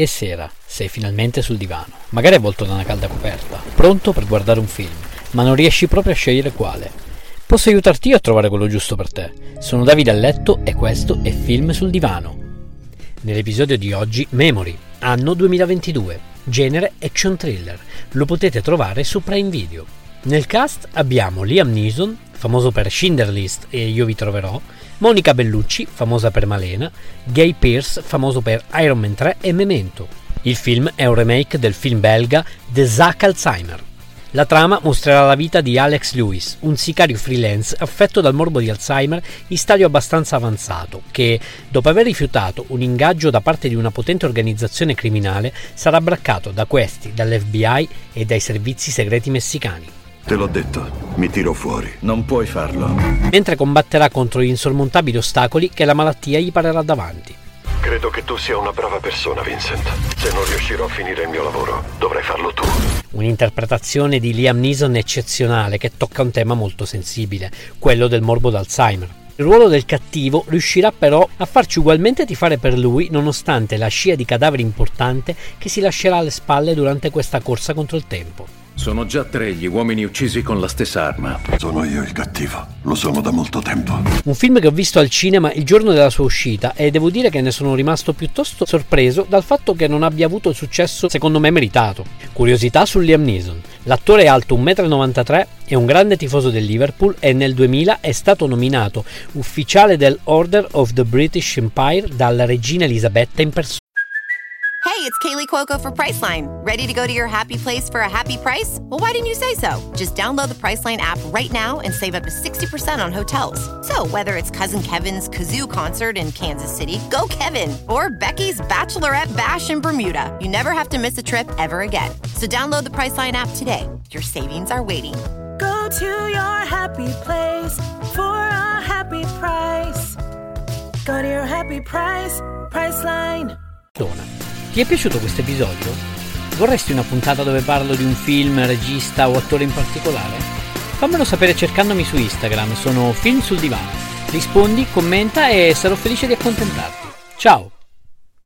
E sera, sei finalmente sul divano, magari avvolto da una calda coperta, pronto per guardare un film, ma non riesci proprio a scegliere quale. Posso aiutarti io a trovare quello giusto per te. Sono Davide a letto e questo è Film sul divano. Nell'episodio di oggi Memory, anno 2022, genere action thriller. Lo potete trovare su Prime Video. Nel cast abbiamo Liam Neeson, famoso per Schindler List e Io vi troverò, Monica Bellucci, famosa per Malena, Gay Pierce, famoso per Iron Man 3 e Memento. Il film è un remake del film belga The Zack Alzheimer. La trama mostrerà la vita di Alex Lewis, un sicario freelance affetto dal morbo di Alzheimer in stadio abbastanza avanzato, che, dopo aver rifiutato un ingaggio da parte di una potente organizzazione criminale, sarà braccato da questi, dall'FBI e dai servizi segreti messicani. Te l'ho detto, mi tiro fuori. Non puoi farlo. mentre combatterà contro gli insormontabili ostacoli che la malattia gli parerà davanti. Credo che tu sia una brava persona, Vincent. Se non riuscirò a finire il mio lavoro, dovrai farlo tu. Un'interpretazione di Liam Neeson eccezionale che tocca un tema molto sensibile, quello del morbo d'Alzheimer. Il ruolo del cattivo riuscirà però a farci ugualmente tifare per lui nonostante la scia di cadaveri importante che si lascerà alle spalle durante questa corsa contro il tempo. Sono già tre gli uomini uccisi con la stessa arma. Sono io il cattivo. Lo sono da molto tempo. Un film che ho visto al cinema il giorno della sua uscita e devo dire che ne sono rimasto piuttosto sorpreso dal fatto che non abbia avuto il successo secondo me meritato. Curiosità su Liam Neeson. L'attore è alto 1,93 m, è un grande tifoso del Liverpool e nel 2000 è stato nominato ufficiale del Order of the British Empire dalla regina Elisabetta in persona. Hey, it's Kaylee Cuoco for Priceline. Ready to go to your happy place for a happy price? Well, why didn't you say so? Just download the Priceline app right now and save up to 60% on hotels. So, whether it's Cousin Kevin's Kazoo concert in Kansas City, go Kevin, or Becky's Bachelorette Bash in Bermuda, you never have to miss a trip ever again. So, download the Priceline app today. Your savings are waiting. Go to your happy place for a happy price. Go to your happy price, Priceline. Ti è piaciuto questo episodio? Vorresti una puntata dove parlo di un film, regista o attore in particolare? Fammelo sapere cercandomi su Instagram, sono Film sul Divano. Rispondi, commenta e sarò felice di accontentarti. Ciao!